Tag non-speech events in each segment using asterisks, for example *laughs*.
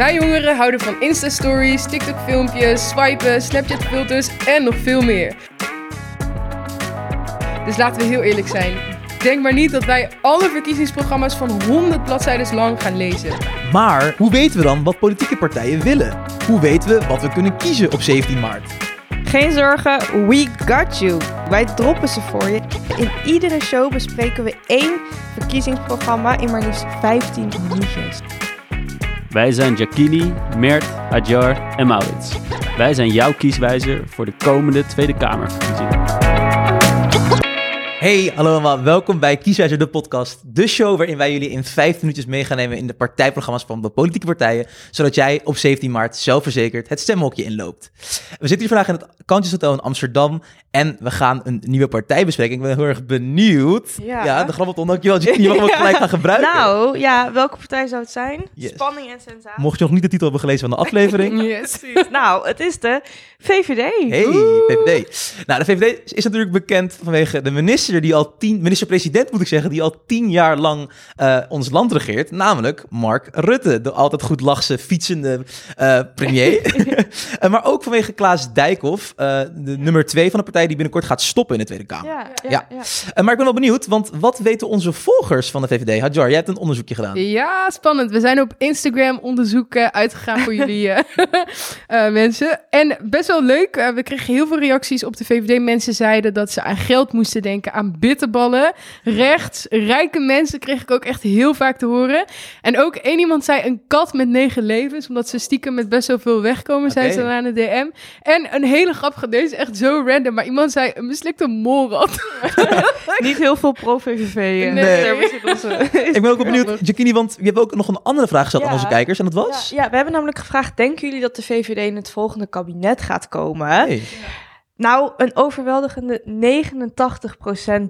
Wij jongeren houden van Insta-stories, TikTok-filmpjes, swipen, Snapchat-filters en nog veel meer. Dus laten we heel eerlijk zijn. Denk maar niet dat wij alle verkiezingsprogramma's van 100 bladzijden lang gaan lezen. Maar hoe weten we dan wat politieke partijen willen? Hoe weten we wat we kunnen kiezen op 17 maart? Geen zorgen, we got you. Wij droppen ze voor je. In iedere show bespreken we één verkiezingsprogramma in maar liefst 15 minuutjes. Wij zijn Jacquini, Mert, Adjar en Maurits. Wij zijn jouw kieswijzer voor de komende Tweede Kamerverkiezingen. Hey, hallo allemaal. Welkom bij Kieswijzer, de podcast. De show waarin wij jullie in vijf minuutjes mee gaan nemen in de partijprogramma's van de politieke partijen. Zodat jij op 17 maart zelfverzekerd het stemhokje inloopt. We zitten hier vandaag in het Kantjeshotel in Amsterdam. En we gaan een nieuwe partij bespreken. Ik ben heel erg benieuwd. Ja. Ja, de grabbelton. Dankjewel. Je mag hem ook *laughs* gelijk gaan gebruiken. Nou, ja, welke partij zou het zijn? Yes. Spanning en sensatie. Mocht je nog niet de titel hebben gelezen van de aflevering. *laughs* Yes. Nou, het is de VVD. Hey, VVD. Nou, de VVD is natuurlijk bekend vanwege de minister die al tien, minister-president moet ik zeggen, die al tien jaar lang eh, ons land regeert, namelijk Mark Rutte, de altijd goed lachse, fietsende eh, premier. *laughs* *laughs* Eh, maar ook vanwege Klaas Dijkhoff, de nummer twee van de partij die binnenkort gaat stoppen in de Tweede Kamer. Ja, ja, Ja. maar ik ben wel benieuwd, want wat weten onze volgers van de VVD? Hadjar, jij hebt een onderzoekje gedaan. Ja, spannend. We zijn op Instagram onderzoeken uitgegaan voor jullie *laughs* mensen. En best wel leuk. we kregen heel veel reacties op de VVD. Mensen zeiden dat ze aan geld moesten denken, aan bitterballen. Rechts, rijke mensen kreeg ik ook echt heel vaak te horen. En ook één iemand zei een kat met negen levens, omdat ze stiekem met best wel veel wegkomen, zei Oké. ze dan aan de DM. En een hele grappige, deze is echt zo random, maar iemand zei een mislikte molrat. *laughs* Niet heel veel pro-VVV. eh, Nee. *laughs* Ik ben ook wel benieuwd, Jacquini, want je hebt ook nog een andere vraag gesteld aan Ja. onze kijkers. En dat Ja, was? ja, we hebben namelijk gevraagd, denken jullie dat de VVD in het volgende kabinet gaat komen? Hey. Nou, een overweldigende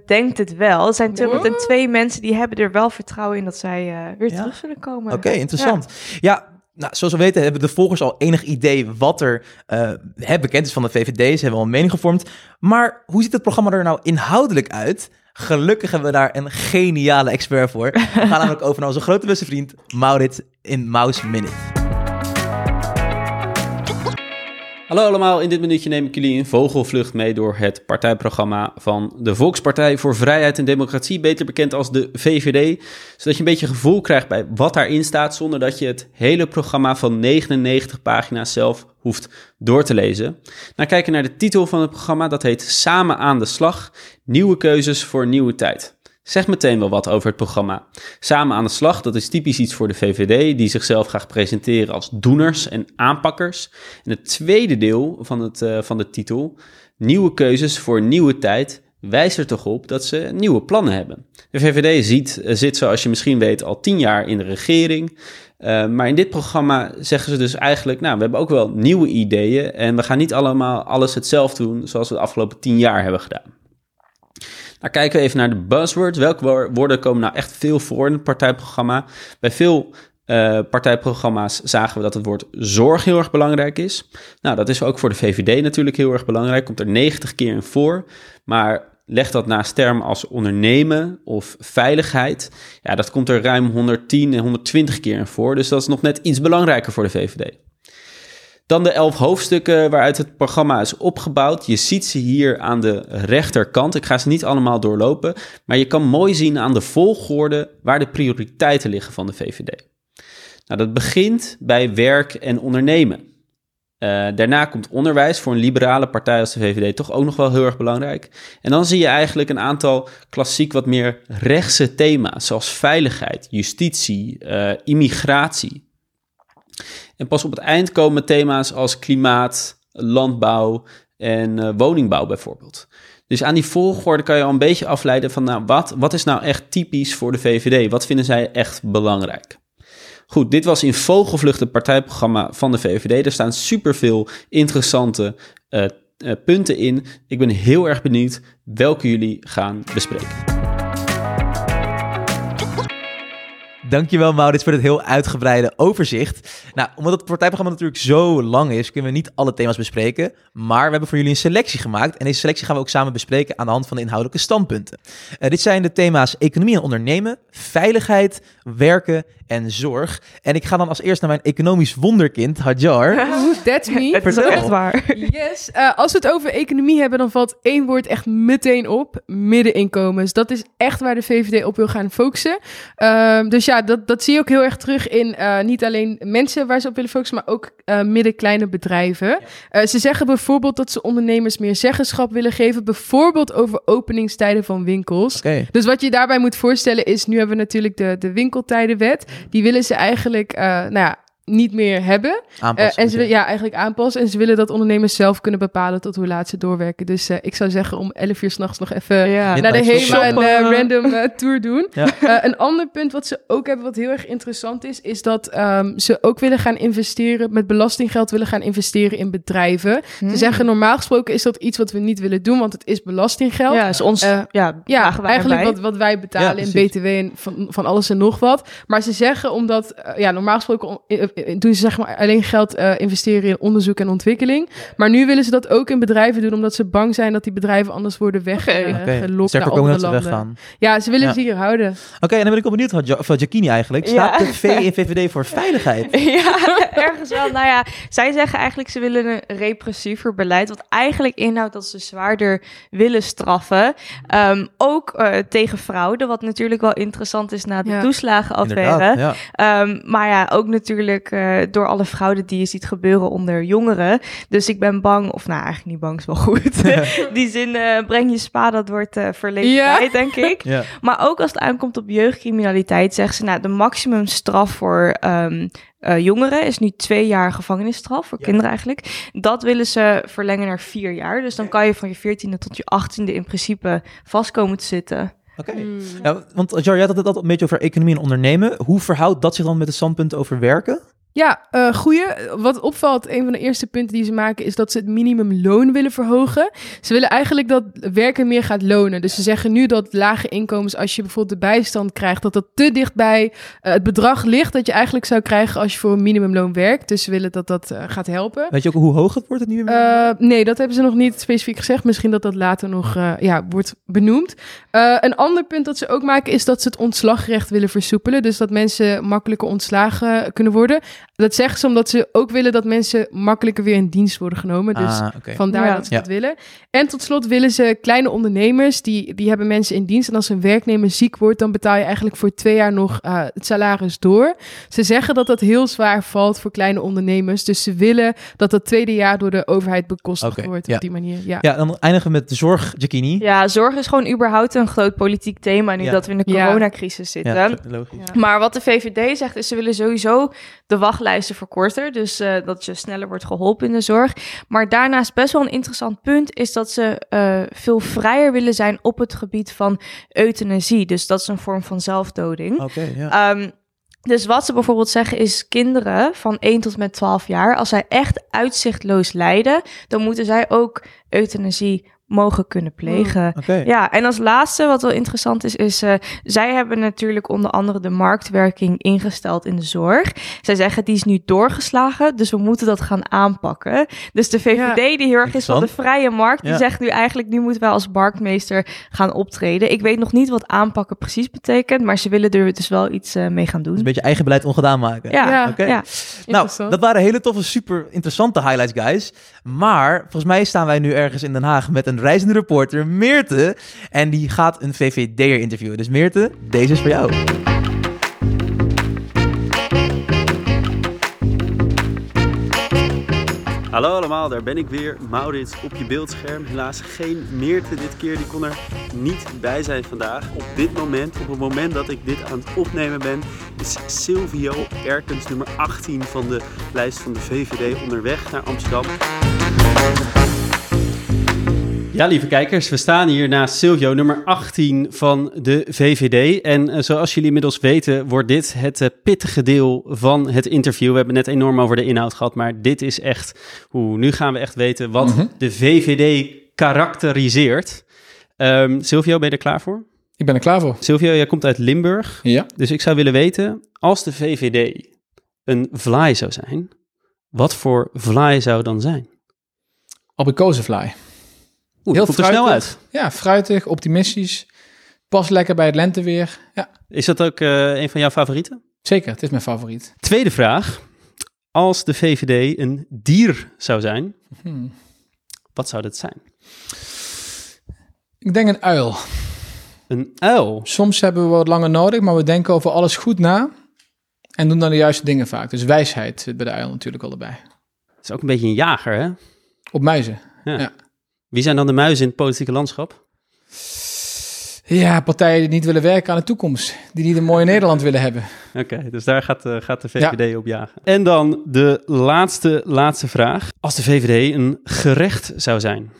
89% denkt het wel. Er zijn 202 mensen die hebben er wel vertrouwen in dat zij eh, weer Ja. terug zullen komen. Oké, interessant. Ja. nou, zoals we weten hebben de volgers al enig idee wat er hè, bekend is van de VVD. Ze hebben al een mening gevormd. Maar hoe ziet het programma er nou inhoudelijk uit? Gelukkig hebben we daar een geniale expert voor. We gaan namelijk over naar onze grote beste vriend Maurits in Mouse Minute. Hallo allemaal, in dit minuutje neem ik jullie in vogelvlucht mee door het partijprogramma van de Volkspartij voor Vrijheid en Democratie, beter bekend als de VVD, zodat je een beetje gevoel krijgt bij wat daarin staat, zonder dat je het hele programma van 99 pagina's zelf hoeft door te lezen. Nou, kijken naar de titel van het programma, dat heet Samen aan de slag, nieuwe keuzes voor nieuwe tijd. Zeg meteen wel wat over het programma. Samen aan de slag, dat is typisch iets voor de VVD, die zichzelf graag presenteren als doeners en aanpakkers. En het tweede deel van, het, eh, van de titel, Nieuwe keuzes voor nieuwe tijd, wijst er toch op dat ze nieuwe plannen hebben. De VVD ziet, eh, zit, zoals je misschien weet, al tien jaar in de regering. Eh, maar in dit programma zeggen ze dus eigenlijk, nou, we hebben ook wel nieuwe ideeën en we gaan niet allemaal alles hetzelfde doen zoals we de afgelopen tien jaar hebben gedaan. Nou, kijken we even naar de buzzwords. Welke wo- woorden komen nou echt veel voor in het partijprogramma? Bij veel eh, partijprogramma's zagen we dat het woord zorg heel erg belangrijk is. Nou, dat is ook voor de VVD natuurlijk heel erg belangrijk. Komt er 90 keer in voor. Maar leg dat naast termen als ondernemen of veiligheid. Ja, dat komt er ruim 110 en 120 keer in voor. Dus dat is nog net iets belangrijker voor de VVD. Dan de elf hoofdstukken waaruit het programma is opgebouwd. Je ziet ze hier aan de rechterkant. Ik ga ze niet allemaal doorlopen, maar je kan mooi zien aan de volgorde waar de prioriteiten liggen van de VVD. Nou, dat begint bij werk en ondernemen. Eh, daarna komt onderwijs voor een liberale partij als de VVD toch ook nog wel heel erg belangrijk. En dan zie je eigenlijk een aantal klassiek wat meer rechtse thema's, zoals veiligheid, justitie, eh, immigratie. En pas op het eind komen thema's als klimaat, landbouw en eh, woningbouw bijvoorbeeld. Dus aan die volgorde kan je al een beetje afleiden van, nou, wat, wat is nou echt typisch voor de VVD? Wat vinden zij echt belangrijk? Goed, dit was in vogelvlucht het partijprogramma van de VVD. Er staan superveel interessante eh, eh, punten in. Ik ben heel erg benieuwd welke jullie gaan bespreken. Dankjewel Maurits voor dit heel uitgebreide overzicht. Nou, omdat het partijprogramma natuurlijk zo lang is, kunnen we niet alle thema's bespreken. Maar we hebben voor jullie een selectie gemaakt. En deze selectie gaan we ook samen bespreken aan de hand van de inhoudelijke standpunten. Eh, dit zijn de thema's economie en ondernemen, veiligheid, werken en zorg. En ik ga dan als eerst naar mijn economisch wonderkind, Hadjar. *laughs* That's me. *laughs* Het is echt waar. Yes, eh, als we het over economie hebben, dan valt één woord echt meteen op: middeninkomens. Dat is echt waar de VVD op wil gaan focussen. Ehm, dus ja, dat, dat zie je ook heel erg terug in eh, niet alleen mensen waar ze op willen focussen, maar ook eh midden-kleine bedrijven. Eh, ze zeggen bijvoorbeeld dat ze ondernemers meer zeggenschap willen geven, bijvoorbeeld over openingstijden van winkels. Dus wat je daarbij moet voorstellen is, nu hebben we natuurlijk de, de winkeltijdenwet. Die willen ze eigenlijk, nou ja, niet meer hebben. Aanpassen. Eh, en ze willen ja, eigenlijk aanpassen. En ze willen dat ondernemers zelf kunnen bepalen tot hoe laat ze doorwerken. Dus eh, ik zou zeggen om 11 uur s'nachts nog even Ja. Naar de HEMA een shoppen. eh, random tour doen. Ja. Eh, een ander punt wat ze ook hebben, wat heel erg interessant is, is dat ehm, ze ook willen gaan investeren, met belastinggeld willen gaan investeren in bedrijven. Hmm. Ze zeggen normaal gesproken is dat iets wat we niet willen doen, want het is belastinggeld. Ja, is ons, ja, Ja, eigenlijk wat, wat wij Ja, betalen in. BTW en van, van alles en nog wat. Maar ze zeggen omdat, ja, normaal gesproken doen ze zeg maar alleen geld eh, investeren in onderzoek en ontwikkeling. Maar nu willen ze dat ook in bedrijven doen, omdat ze bang zijn dat die bedrijven anders worden weggelokt naar sterker andere komen dat ze landen. weggaan. Ja, ze willen Ja. ze hier houden. Oké, en dan ben ik wel benieuwd, Hadja- of Jacquini eigenlijk. Staat Ja. de V in VVD voor *laughs* veiligheid? Ja, *laughs* ergens wel. Nou ja, zij zeggen eigenlijk ze willen een repressiever beleid. Wat eigenlijk inhoudt dat ze zwaarder willen straffen. Ehm, ook eh, tegen fraude, wat natuurlijk wel interessant is na de Ja. toeslagenaffaire. Ehm, maar ja, ook natuurlijk eh, door alle fraude die je ziet gebeuren onder jongeren. Dus ik ben bang, of nou eigenlijk niet bang, is wel goed. *laughs* die zin, eh, breng je spa, dat wordt eh verleden Ja. tijd, denk ik. Ja. Maar ook als het aankomt op jeugdcriminaliteit, zeggen ze, nou, de maximumstraf voor ehm, eh, jongeren is nu twee jaar gevangenisstraf, voor Ja. kinderen eigenlijk. Dat willen ze verlengen naar vier jaar. Dus dan kan je van je veertiende tot je achttiende in principe vast komen te zitten. Oké. Hmm. Ja, want Jar, jij had het altijd een beetje over economie en ondernemen. Hoe verhoudt dat zich dan met de standpunten over werken? Ja, eh goeie. Wat opvalt, een van de eerste punten die ze maken, is dat ze het minimumloon willen verhogen. Ze willen eigenlijk dat werken meer gaat lonen. Dus ze zeggen nu dat lage inkomens, als je bijvoorbeeld de bijstand krijgt, dat dat te dicht bij eh, het bedrag ligt dat je eigenlijk zou krijgen als je voor een minimumloon werkt. Dus ze willen dat dat eh, gaat helpen. Weet je ook hoe hoog het wordt, het Eh, nee, dat hebben ze nog niet specifiek gezegd. Misschien dat dat later nog ja, wordt benoemd. Een ander punt dat ze ook maken is dat ze het ontslagrecht willen versoepelen. Dus dat mensen makkelijker ontslagen kunnen worden. Dat zeggen ze omdat ze ook willen dat mensen makkelijker weer in dienst worden genomen. Dus ah, vandaar Ja. dat ze Ja. dat willen. En tot slot willen ze kleine ondernemers, die, die hebben mensen in dienst. En als een werknemer ziek wordt, dan betaal je eigenlijk voor twee jaar nog eh, het salaris door. Ze zeggen dat dat heel zwaar valt voor kleine ondernemers. Dus ze willen dat dat tweede jaar door de overheid bekostigd wordt ja. op die manier. Ja. Ja, dan eindigen we met de zorg, Jacquini. Ja, zorg is gewoon überhaupt een groot politiek thema nu Ja. dat we in de Ja. coronacrisis zitten. Ja, logisch. Ja. Maar wat de VVD zegt is, ze willen sowieso de wachtlijsten verkorten. Dus eh, dat je sneller wordt geholpen in de zorg. Maar daarnaast best wel een interessant punt is dat ze eh, veel vrijer willen zijn op het gebied van euthanasie. Dus dat is een vorm van zelfdoding. Oké, ja. Ehm, dus wat ze bijvoorbeeld zeggen is kinderen van 1 tot met 12 jaar, als zij echt uitzichtloos lijden, dan moeten zij ook euthanasie mogen kunnen plegen. Oké. Ja, en als laatste, wat wel interessant is, is uh, zij hebben natuurlijk onder andere de marktwerking ingesteld in de zorg. Zij zeggen die is nu doorgeslagen, dus we moeten dat gaan aanpakken. Dus de VVD, Ja. die heel erg is van de vrije markt, die Ja. zegt nu eigenlijk, nu moeten wij als marktmeester gaan optreden. Ik weet nog niet wat aanpakken precies betekent, maar ze willen er dus wel iets uh, mee gaan doen. Dus een beetje eigen beleid ongedaan maken. Ja, Ja. Oké. ja. Nou, dat waren hele toffe, super interessante highlights, guys. Maar volgens mij staan wij nu ergens in Den Haag met een reizende reporter, Meerte. En die gaat een VVD'er interviewen. Dus Meerte, deze is voor jou. Hallo allemaal, daar ben ik weer. Maurits op je beeldscherm. Helaas geen Meerte dit keer, die kon er niet bij zijn vandaag. Op dit moment, op het moment dat ik dit aan het opnemen ben, is Silvio Erkens nummer 18 van de lijst van de VVD onderweg naar Amsterdam. Ja, lieve kijkers, we staan hier naast Silvio, nummer 18 van de VVD. En uh, zoals jullie inmiddels weten, wordt dit het uh, pittige deel van het interview. We hebben net enorm over de inhoud gehad, maar dit is echt... Hoe, nu gaan we echt weten wat Mhm. de VVD karakteriseert. Um, Silvio, ben je er klaar voor? Ik ben er klaar voor. Silvio, jij komt uit Limburg. Ja. Dus ik zou willen weten, als de VVD een vlaai zou zijn, wat voor vlaai zou dan zijn? Abrikozenfly. Oeh, Heel er snel fruitig. uit. Ja, fruitig, optimistisch. Past lekker bij het lenteweer. Ja, Is dat ook eh, een van jouw favorieten? zeker. Het is mijn favoriet. Tweede vraag. Als de VVD een dier zou zijn, Hmm. wat zou dat zijn? Ik denk een uil. Een uil. Soms hebben we wat langer nodig, maar we denken over alles goed na. En doen dan de juiste dingen vaak. Dus wijsheid zit bij de uil natuurlijk al erbij. Dat is ook een beetje een jager, hè? Op muizen. Wie zijn dan de muizen in het politieke landschap? Ja, partijen die niet willen werken aan de toekomst. Die niet een mooie Nederland willen hebben. Oké, dus daar gaat, eh, gaat de VVD op jagen. En dan de laatste, laatste vraag. Als de VVD een gerecht zou zijn,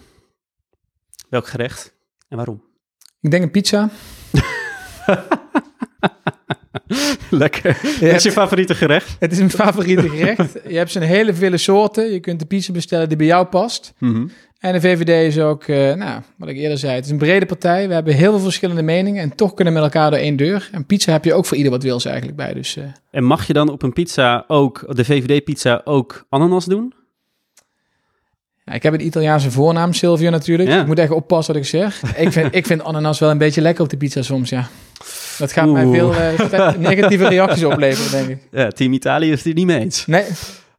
welk gerecht en waarom? Ik denk een pizza. *laughs* *laughs* Lekker. Wat is je favoriete gerecht? Het is mijn favoriete gerecht. Je hebt zo'n hele vele soorten. Je kunt de pizza bestellen die bij jou past. En de VVD is ook, eh, nou, wat ik eerder zei, het is een brede partij. We hebben heel veel verschillende meningen en toch kunnen we met elkaar door één deur. En pizza heb je ook voor ieder wat wils eigenlijk bij. Dus eh, En mag je dan op een pizza ook, de VVD-pizza, ook ananas doen? ja, ik heb een Italiaanse voornaam, Silvio natuurlijk. Ja. Ik moet echt oppassen wat ik zeg. ik, vind, ik vind ananas wel een beetje lekker op de pizza soms, ja. Dat gaat mij veel eh, *laughs* negatieve reacties opleveren, denk ik. Ja, Team Italië is het hier niet mee eens. Nee,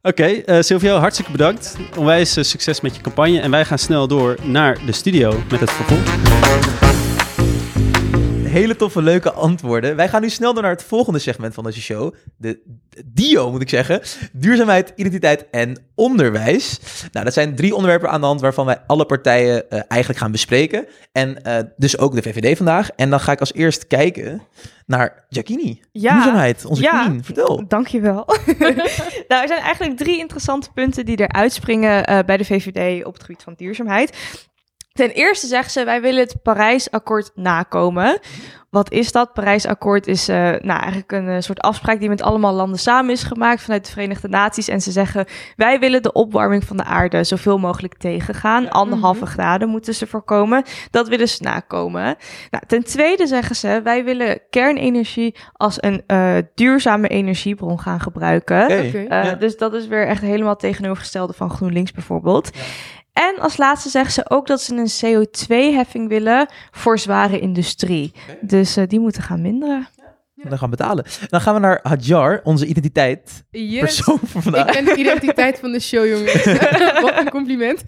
Oké, eh, Silvio, hartstikke bedankt. Onwijs eh, succes met je campagne. En wij gaan snel door naar de studio met het vervolg. Hele toffe, leuke antwoorden. Wij gaan nu snel door naar het volgende segment van deze show. De, de DIO, moet ik zeggen. Duurzaamheid, identiteit en onderwijs. Nou, dat zijn drie onderwerpen aan de hand waarvan wij alle partijen eh, eigenlijk gaan bespreken. En eh, dus ook de VVD vandaag. En dan ga ik als eerst kijken naar Giacchini. Ja. Duurzaamheid, onze Ja. queen. Vertel. Dankjewel. *laughs* nou, er zijn eigenlijk drie interessante punten die er uitspringen eh, bij de VVD op het gebied van duurzaamheid. Ten eerste zegt ze, wij willen het Parijsakkoord nakomen. Wat is dat? Parijsakkoord is eh, nou, eigenlijk een eh, soort afspraak die met allemaal landen samen is gemaakt vanuit de Verenigde Naties. En ze zeggen, wij willen de opwarming van de aarde zoveel mogelijk tegengaan. Anderhalve graden moeten ze voorkomen. Dat willen ze nakomen. Nou, ten tweede zeggen ze, wij willen kernenergie als een eh, duurzame energiebron gaan gebruiken. Ja. Dus dat is weer echt helemaal tegenovergestelde van GroenLinks bijvoorbeeld. En als laatste zeggen ze ook dat ze een CO2-heffing willen voor zware industrie. Dus eh, die moeten gaan minderen. Dan gaan we betalen. Dan gaan we naar Hadjar, onze identiteit. Yes. Persoon voor vandaag. Ik ben de identiteit van de show, jongens. *laughs* *laughs* Wat een compliment.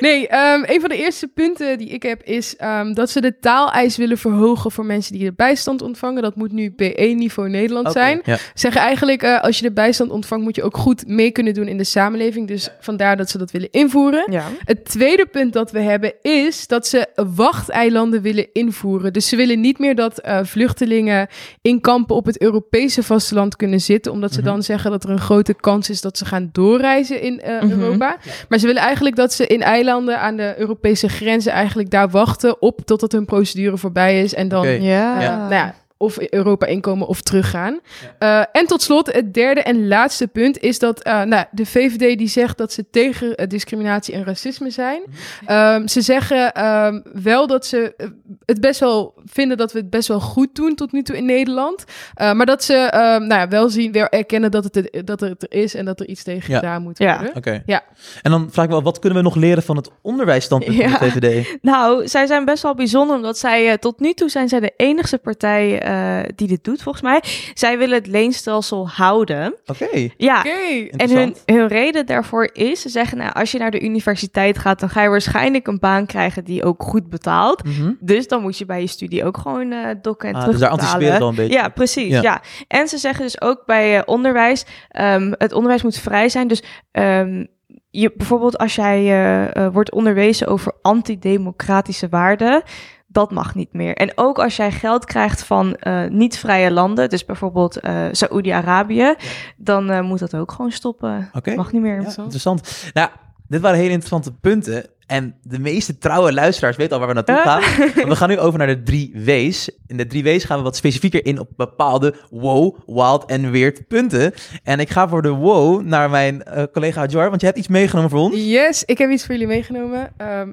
Nee, ehm, een van de eerste punten die ik heb is ehm, dat ze de taaleis willen verhogen voor mensen die de bijstand ontvangen. Dat moet nu B1-niveau Nederland zijn. Ja. Zeggen eigenlijk, eh, als je de bijstand ontvangt, moet je ook goed mee kunnen doen in de samenleving. Dus vandaar dat ze dat willen invoeren. Ja. Het tweede punt dat we hebben is dat ze wachteilanden willen invoeren. Dus ze willen niet meer dat eh, vluchtelingen in kampen op het Europese vasteland kunnen zitten, omdat ze Mhm. dan zeggen dat er een grote kans is dat ze gaan doorreizen in eh, Mhm. Europa. Maar ze willen eigenlijk dat ze in eilanden aan de Europese grenzen eigenlijk daar wachten op totdat hun procedure voorbij is en dan Oké. Ja. eh, nou ja, of Europa inkomen of teruggaan. Eh, en tot slot, het derde en laatste punt is dat eh, nou, de VVD die zegt dat ze tegen eh, discriminatie en racisme zijn. Ehm, ze zeggen ehm, wel dat ze eh, het best wel vinden dat we het best wel goed doen tot nu toe in Nederland. Eh, maar dat ze ehm, nou ja, wel zien, weer erkennen dat het, er- dat het er is en dat er iets tegen Ja. gedaan moet Ja. worden. Oké. Ja. En dan vraag ik wel, wat kunnen we nog leren van het onderwijsstandpunt Ja. van de VVD? *laughs* Nou, zij zijn best wel bijzonder, omdat zij eh, tot nu toe zijn zij de enige partij eh, die dit doet, volgens mij. Zij willen het leenstelsel houden. Oké, Ja. Oké. En hun reden daarvoor is, ze zeggen, nou, als je naar de universiteit gaat, dan ga je waarschijnlijk een baan krijgen die ook goed betaalt. Mhm. Dus dan moet je bij je studie ook gewoon eh dokken en Ah, dus daar anticiperen ze wel een beetje. Ja, precies. Ja. Ja. En ze zeggen dus ook bij eh, onderwijs, ehm, het onderwijs moet vrij zijn. Dus ehm, je, bijvoorbeeld als jij eh, wordt onderwezen over antidemocratische waarden, dat mag niet meer. En ook als jij geld krijgt van niet-vrije landen, dus bijvoorbeeld eh Saoedi-Arabië, dan moet dat ook gewoon stoppen. Oké. Mag niet meer. Ja, interessant. Nou, dit waren hele interessante punten. En de meeste trouwe luisteraars weten al waar we naartoe gaan. *laughs* We gaan nu over naar de drie W's. In de drie W's gaan we wat specifieker in op bepaalde wow, wild en weird punten. En ik ga voor de wow naar mijn eh, collega Hadjar, want je hebt iets meegenomen voor ons. Yes, ik heb iets voor jullie meegenomen. Ehm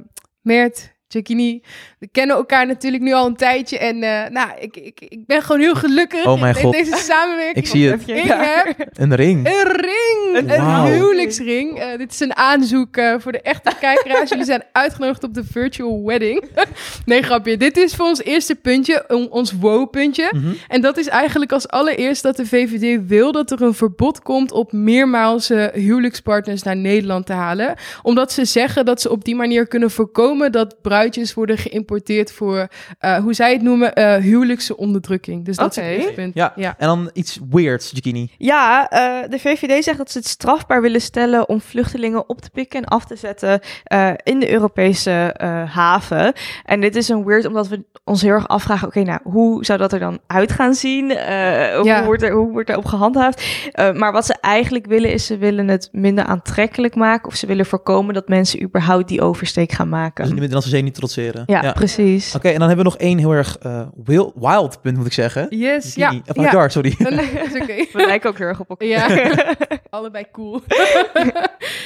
Mert, Jacquini, we kennen elkaar natuurlijk nu al een tijdje. En eh, nou, ik, ik, ik ben gewoon heel gelukkig Oh mijn in deze samenwerking. Ik zie het. Ik Ja. heb Een ring. een ring, een, huwelijksring. Eh, dit is een aanzoek eh, voor de echte kijkeraars. Jullie zijn uitgenodigd op de virtual wedding. *laughs* nee, grapje. Dit is voor ons eerste puntje, on- ons wow-puntje. Mhm. En dat is eigenlijk als allereerst dat de VVD wil dat er een verbod komt op meermaalse huwelijkspartners naar Nederland te halen. Omdat ze zeggen dat ze op die manier kunnen voorkomen dat bruidjes worden geïmporteerd voor, eh, hoe zij het noemen, eh huwelijkse onderdrukking. Dus dat is Oké. het eerste punt. Ja. ja. En dan iets weirds, Jacquini. Ja, eh, de VVD zegt dat ze het strafbaar willen stellen om vluchtelingen op te pikken en af te zetten eh, in de Europese eh, haven. En dit is een weird omdat we ons heel erg afvragen, oké, nou, hoe zou dat er dan uit gaan zien? Eh, Ja. Hoe wordt er hoe wordt er op gehandhaafd? Eh, maar wat ze eigenlijk willen is, ze willen het minder aantrekkelijk maken of ze willen voorkomen dat mensen überhaupt die oversteek gaan maken. Dus in de Middellandse Zee niet trotseren. ja, precies. Oké, en dan hebben we nog één heel erg eh, wil- wild punt, moet ik zeggen. Yes, ja. Of ja. Sorry. *laughs* Nee, *laughs* is oké. We lijken ook heel erg op elkaar. Ja, *laughs* allebei cool.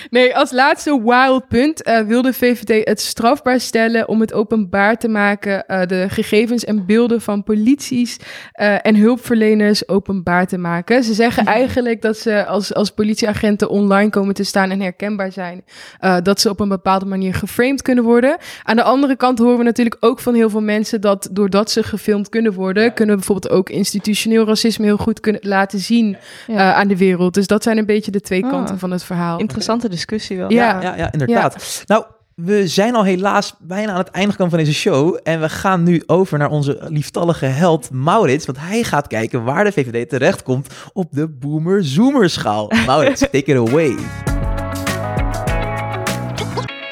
nee, als laatste wild punt eh, wil de VVD het strafbaar stellen om het openbaar te maken, eh, de gegevens en beelden van polities eh, en hulpverleners openbaar te maken. Ze zeggen eigenlijk dat ze als, als politieagenten online komen te staan en herkenbaar zijn, eh, dat ze op een bepaalde manier geframed kunnen worden. Aan de andere kant horen we natuurlijk ook van heel veel mensen dat doordat ze gefilmd kunnen worden, kunnen we bijvoorbeeld ook institutioneel racisme heel goed kunnen laten zien Ja. eh, aan de wereld. Dus dat zijn een beetje de twee Ah. kanten van het verhaal. Interessante discussie wel. Ja. Ja, ja, inderdaad. Nou, we zijn al helaas bijna aan het einde gekomen van deze show. En we gaan nu over naar onze lieftallige held Maurits. Want hij gaat kijken waar de VVD terechtkomt op de boomer-zoomer-schaal. Maurits, *laughs* take it away.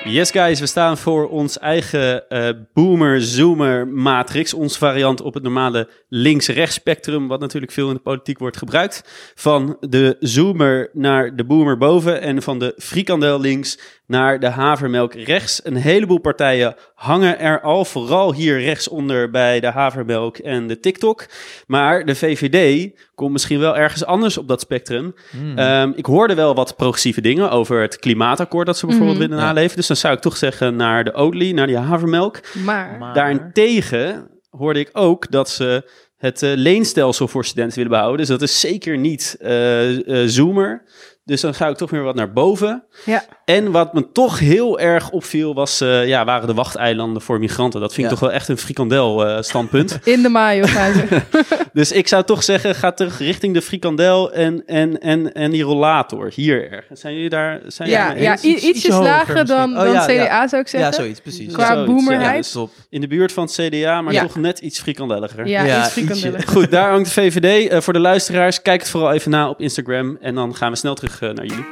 Yes guys, we staan voor ons eigen eh, boomer-zoomer matrix. Ons variant op het normale links-rechts spectrum, wat natuurlijk veel in de politiek wordt gebruikt. Van de zoomer naar de boomer boven en van de frikandel links naar de havermelk rechts. Een heleboel partijen hangen er al, vooral hier rechtsonder bij de havermelk en de TikTok. Maar de VVD komt misschien wel ergens anders op dat spectrum. Ehm, ik hoorde wel wat progressieve dingen over het klimaatakkoord dat ze bijvoorbeeld Mhm. willen naleven. Dus dan zou ik toch zeggen naar de Oatly, naar die havermelk. Maar, Daarentegen hoorde ik ook dat ze het eh, leenstelsel voor studenten willen behouden. Dus dat is zeker niet eh, eh, zoomer. Dus dan zou ik toch weer wat naar boven. ja. En wat me toch heel erg opviel, was, eh, ja, waren de wachteilanden voor migranten. Dat vind ik Ja. toch wel echt een frikandel eh, standpunt. *laughs* in de mayo gaan ze. *laughs* dus ik zou toch zeggen, ga terug richting de frikandel en, en, en, en die rollator. Hier ergens. Zijn jullie daar? Zijn ja, Iets- ietsjes hoger lager dan. Oh, dan ja, CDA ja. zou ik zeggen. Ja, zoiets, precies. Qua Zoiets, boomerheid. Ja, stop. In de buurt van het CDA, maar Ja. toch net iets frikandelliger. Ja, Ja, iets frikandellig. Goed, daar hangt de VVD. Eh, voor de luisteraars, kijk het vooral even na op Instagram. En dan gaan we snel terug eh, naar jullie.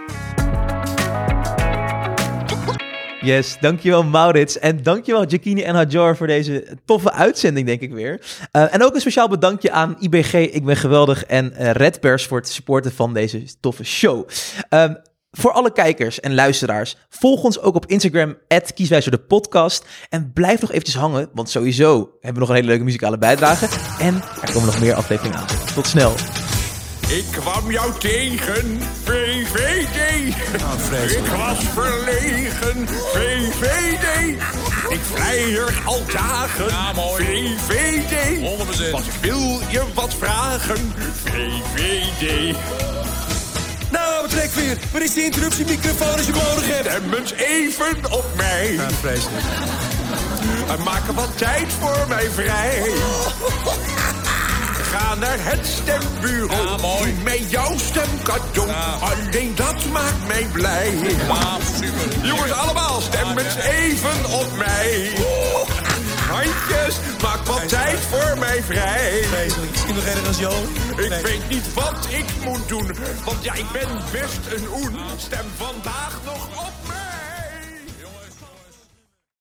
Yes, dankjewel Maurits. En dankjewel Jacquini en Hajar voor deze toffe uitzending, denk ik weer. Eh, en ook een speciaal bedankje aan IBG, Ik Ben Geweldig en eh, Redpers voor het supporten van deze toffe show. Ehm, voor alle kijkers en luisteraars, volg ons ook op Instagram, Kieswijzer de podcast. En blijf nog eventjes hangen, want sowieso hebben we nog een hele leuke muzikale bijdrage. En er komen nog meer afleveringen aan. Tot snel. Ik kwam jou tegen, VVD. ik was verlegen, VVD. Ik vlei er al dagen, VVD. Wat wil je wat vragen, VVD? Nou, betrek weer. Waar is die interruptiemicrofoon als je hem nodig hebt? Stem eens even op mij. Ja, vreselijk. En maak er wat tijd voor mij vrij. *laughs* Ga naar het stembureau. Ja, mooi. Met jouw stem cadeau. Alleen dat maakt mij blij. Jongens, allemaal, stem eens even op mij. Handjes, maak wat tijd voor mij vrij. Misschien nog erger als Jo. Ik weet niet wat ik moet doen. Want ja, ik ben best een oen. Stem vandaag nog op.